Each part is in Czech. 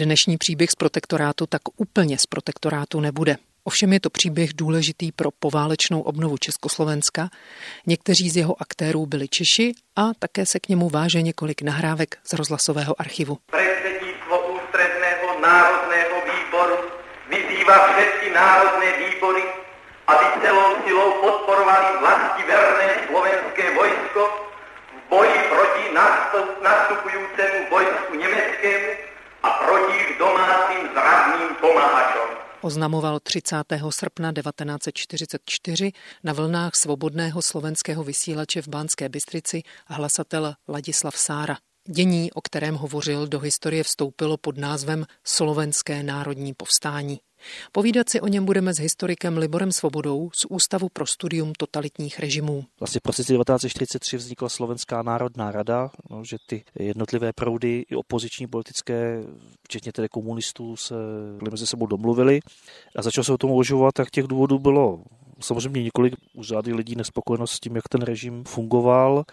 Dnešní příběh z protektorátu tak úplně z protektorátu nebude. Ovšem je to příběh důležitý pro poválečnou obnovu Československa. Někteří z jeho aktérů byli Češi a také se k němu váže několik nahrávek z rozhlasového archivu. Predsedníctvo ústredného národného výboru vyzývá všechny národné výbory, aby celou silou podporovali vlasti verné slovenské vojsko v boji proti nastupujícemu vojsku německému proti domácím zradným pomáhačům. Oznamoval 30. srpna 1944 na vlnách svobodného slovenského vysílače v Bánské Bystrici hlasatel Ladislav Sára. Dění, o kterém hovořil, do historie vstoupilo pod názvem Slovenské národní povstání. Povídat si o něm budeme s historikem Liborem Svobodou z Ústavu pro studium totalitních režimů. Vlastně v prosinci 1943 vznikla Slovenská národná rada, no, že ty jednotlivé proudy i opoziční politické, včetně tedy komunistů, se mezi sebou domluvili a začalo se o tom uvažovat, tak těch důvodů bylo samozřejmě několik řady lidí nespokojenost s tím, jak ten režim fungoval,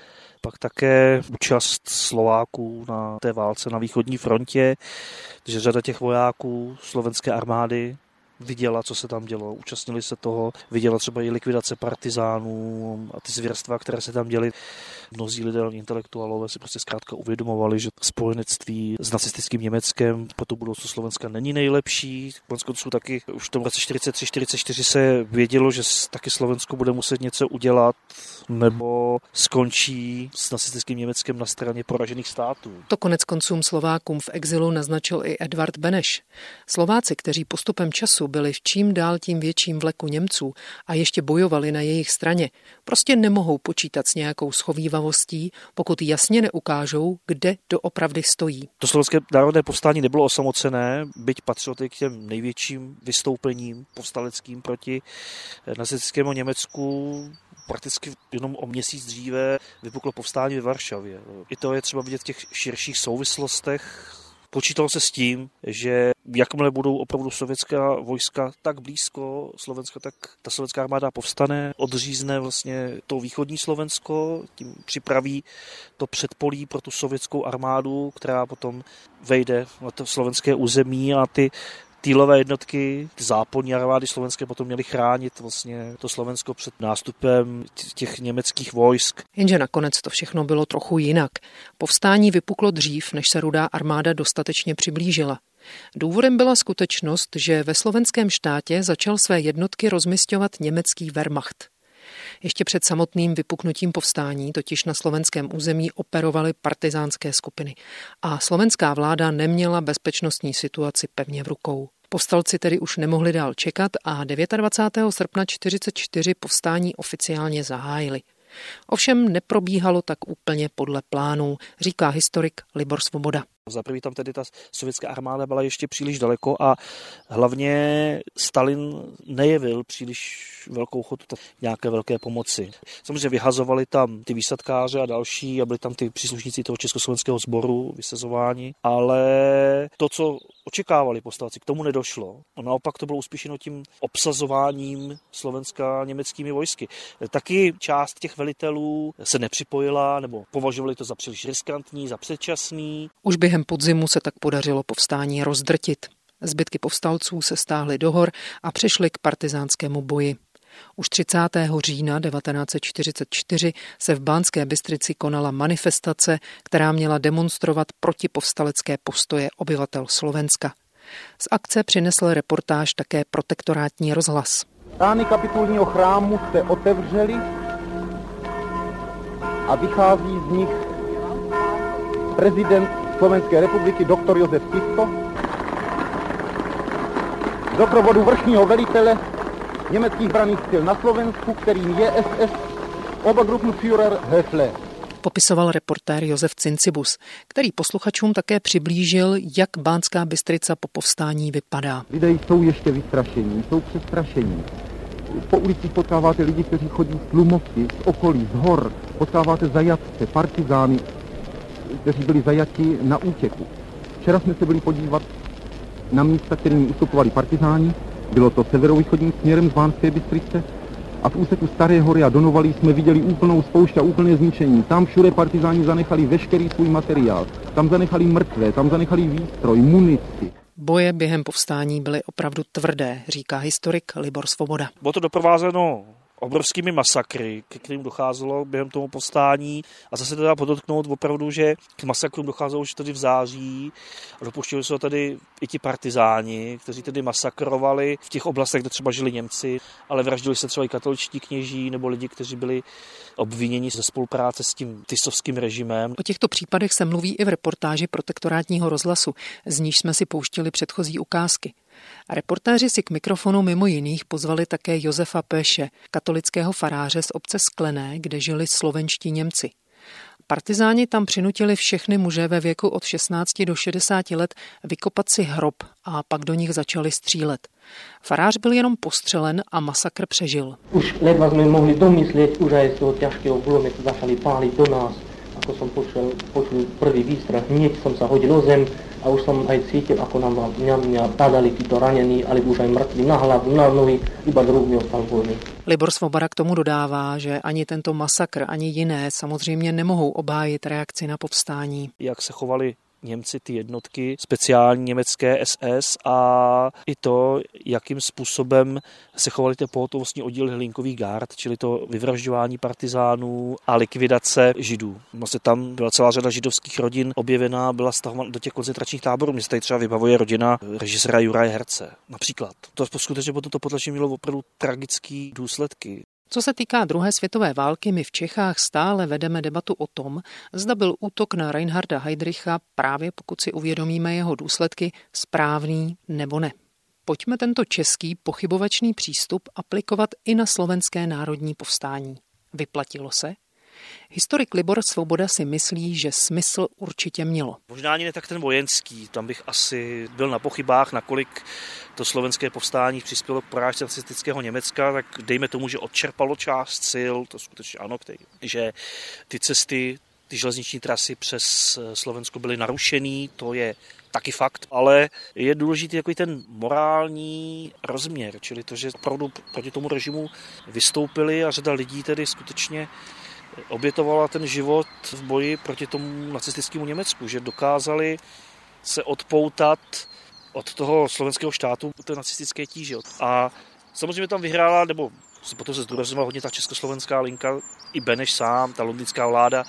pak také účast Slováků na té válce na východní frontě, že řada těch vojáků slovenské armády viděla, co se tam dělo, účastnili se toho, viděla třeba i likvidace partizánů a ty zvěrstva, které se tam děly. Mnozí lidé, intelektuálové si prostě zkrátka uvědomovali, že spojenectví s nacistickým Německem pro tu budoucnost Slovenska není nejlepší. Konec konců taky už v tom roce 43-44 se vědělo, že taky Slovensko bude muset něco udělat nebo skončí s nacistickým Německem na straně poražených států. To konec koncům Slovákům v exilu naznačil i Edvard Beneš. Slováci, kteří postupem času byli v čím dál tím větším vleku Němců a ještě bojovali na jejich straně, prostě nemohou počítat s nějakou schovývavostí, pokud jasně neukážou, kde doopravdy stojí. To slovenské národné povstání nebylo osamocené, byť patřilo k těm největším vystoupením povstaleckým proti nacistickému Německu prakticky jenom o měsíc dříve vypuklo povstání ve Varšavě. I to je třeba vidět v těch širších souvislostech Počítalo se s tím, že jakmile budou opravdu sovětská vojska tak blízko Slovenska, tak ta slovenská armáda povstane, odřízne vlastně to východní Slovensko, tím připraví to předpolí pro tu sovětskou armádu, která potom vejde na to slovenské území a ty týlové jednotky, západní armády slovenské potom měly chránit vlastně to Slovensko před nástupem těch německých vojsk. Jenže nakonec to všechno bylo trochu jinak. Povstání vypuklo dřív, než se rudá armáda dostatečně přiblížila. Důvodem byla skutečnost, že ve slovenském štátě začal své jednotky rozmistovat německý Wehrmacht. Ještě před samotným vypuknutím povstání totiž na slovenském území operovaly partizánské skupiny a slovenská vláda neměla bezpečnostní situaci pevně v rukou. Povstalci tedy už nemohli dál čekat a 29. srpna 1944 povstání oficiálně zahájili. Ovšem neprobíhalo tak úplně podle plánů, říká historik Libor Svoboda. Za prvý tam tedy ta sovětská armáda byla ještě příliš daleko a hlavně Stalin nejevil příliš velkou chotu nějaké velké pomoci. Samozřejmě vyhazovali tam ty výsadkáře a další a byli tam ty příslušníci toho československého sboru vysazováni, ale to, co očekávali postavci, k tomu nedošlo. A naopak to bylo uspěšeno tím obsazováním Slovenska německými vojsky. Taky část těch velitelů se nepřipojila nebo považovali to za příliš riskantní, za předčasný. Už během podzimu se tak podařilo povstání rozdrtit. Zbytky povstalců se stáhly do hor a přešly k partizánskému boji. Už 30. října 1944 se v Bánské Bystrici konala manifestace, která měla demonstrovat proti povstalecké postoje obyvatel Slovenska. Z akce přinesl reportáž také protektorátní rozhlas. Brány kapitulního chrámu se otevřely a vychází z nich prezident Slovenské republiky doktor Josef z doprovodu vrchního velitele německých braných sil na Slovensku, kterým je SS Obergruppenführer Höfle. Popisoval reportér Josef Cincibus, který posluchačům také přiblížil, jak Bánská Bystrica po povstání vypadá. Lidé jsou ještě vystrašení, jsou přestrašení. Po ulicích potkáváte lidi, kteří chodí z Tlumovky, z okolí, z hor. Potkáváte zajatce, partizány, kteří byli zajati na útěku. Včera jsme se byli podívat na místa, kterými ustupovali partizáni bylo to severovýchodním směrem z Vánské Bystrice a v úseku Staré hory a Donovalí jsme viděli úplnou spoušť a úplné zničení. Tam všude partizáni zanechali veškerý svůj materiál. Tam zanechali mrtvé, tam zanechali výstroj, munici. Boje během povstání byly opravdu tvrdé, říká historik Libor Svoboda. Bylo to doprovázeno obrovskými masakry, ke kterým docházelo během toho povstání. A zase teda podotknout opravdu, že k masakrům docházelo už tady v září a dopuštěli se tady i ti partizáni, kteří tedy masakrovali v těch oblastech, kde třeba žili Němci, ale vraždili se třeba i katoličtí kněží nebo lidi, kteří byli obviněni ze spolupráce s tím tisovským režimem. O těchto případech se mluví i v reportáži protektorátního rozhlasu, z níž jsme si pouštili předchozí ukázky. Reportéři si k mikrofonu mimo jiných pozvali také Josefa Péše, katolického faráře z obce Sklené, kde žili slovenští Němci. Partizáni tam přinutili všechny muže ve věku od 16 do 60 let vykopat si hrob a pak do nich začali střílet. Farář byl jenom postřelen a masakr přežil. Už ledva jsme mohli domyslet, už aj z toho těžkého gulometu začali pálit do nás. Ako som počul, počul prvý výstrach, hneď som sa hodil o zem, a už som aj cítil, ako nám mňa, mňa padali títo ranení, ale už aj mŕtvi na hlavu, na nohy, iba druh mi ostal voľný. Libor Svoboda k tomu dodává, že ani tento masakr, ani jiné samozřejmě nemohou obhájit reakci na povstání. Jak se chovali Němci ty jednotky speciální německé SS a i to, jakým způsobem se chovaly ty pohotovostní oddíly hlinkových gard, čili to vyvražďování partizánů a likvidace židů. Vlastně tam byla celá řada židovských rodin objevená, byla stahována do těch koncentračních táborů. Mě se tady třeba vybavuje rodina režiséra Juraje Herce například. To skutečně potom to potlačení mělo opravdu tragické důsledky. Co se týká druhé světové války, my v Čechách stále vedeme debatu o tom, zda byl útok na Reinharda Heydricha právě pokud si uvědomíme jeho důsledky správný nebo ne. Pojďme tento český pochybovačný přístup aplikovat i na slovenské národní povstání. Vyplatilo se? Historik Libor Svoboda si myslí, že smysl určitě mělo. Možná ani ne tak ten vojenský, tam bych asi byl na pochybách, nakolik to slovenské povstání přispělo k porážce nacistického Německa, tak dejme tomu, že odčerpalo část sil, to skutečně ano, který, že ty cesty, ty železniční trasy přes Slovensko byly narušený, to je taky fakt, ale je důležitý jako ten morální rozměr, čili to, že opravdu proti tomu režimu vystoupili a řada lidí tedy skutečně obětovala ten život v boji proti tomu nacistickému Německu, že dokázali se odpoutat od toho slovenského štátu, té nacistické tíže. A samozřejmě tam vyhrála, nebo potom se zdůrazňovala hodně ta československá linka, i Beneš sám, ta londýnská vláda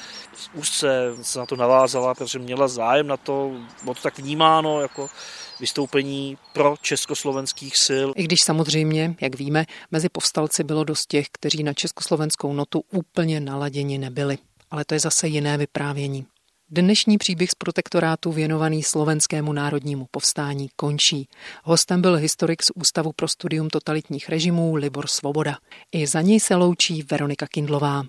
úzce se na to navázala, protože měla zájem na to, bylo to tak vnímáno jako vystoupení pro československých sil. I když samozřejmě, jak víme, mezi povstalci bylo dost těch, kteří na československou notu úplně naladěni nebyli. Ale to je zase jiné vyprávění. Dnešní příběh z protektorátu věnovaný slovenskému národnímu povstání končí. Hostem byl historik z Ústavu pro studium totalitních režimů Libor Svoboda. I za něj se loučí Veronika Kindlová.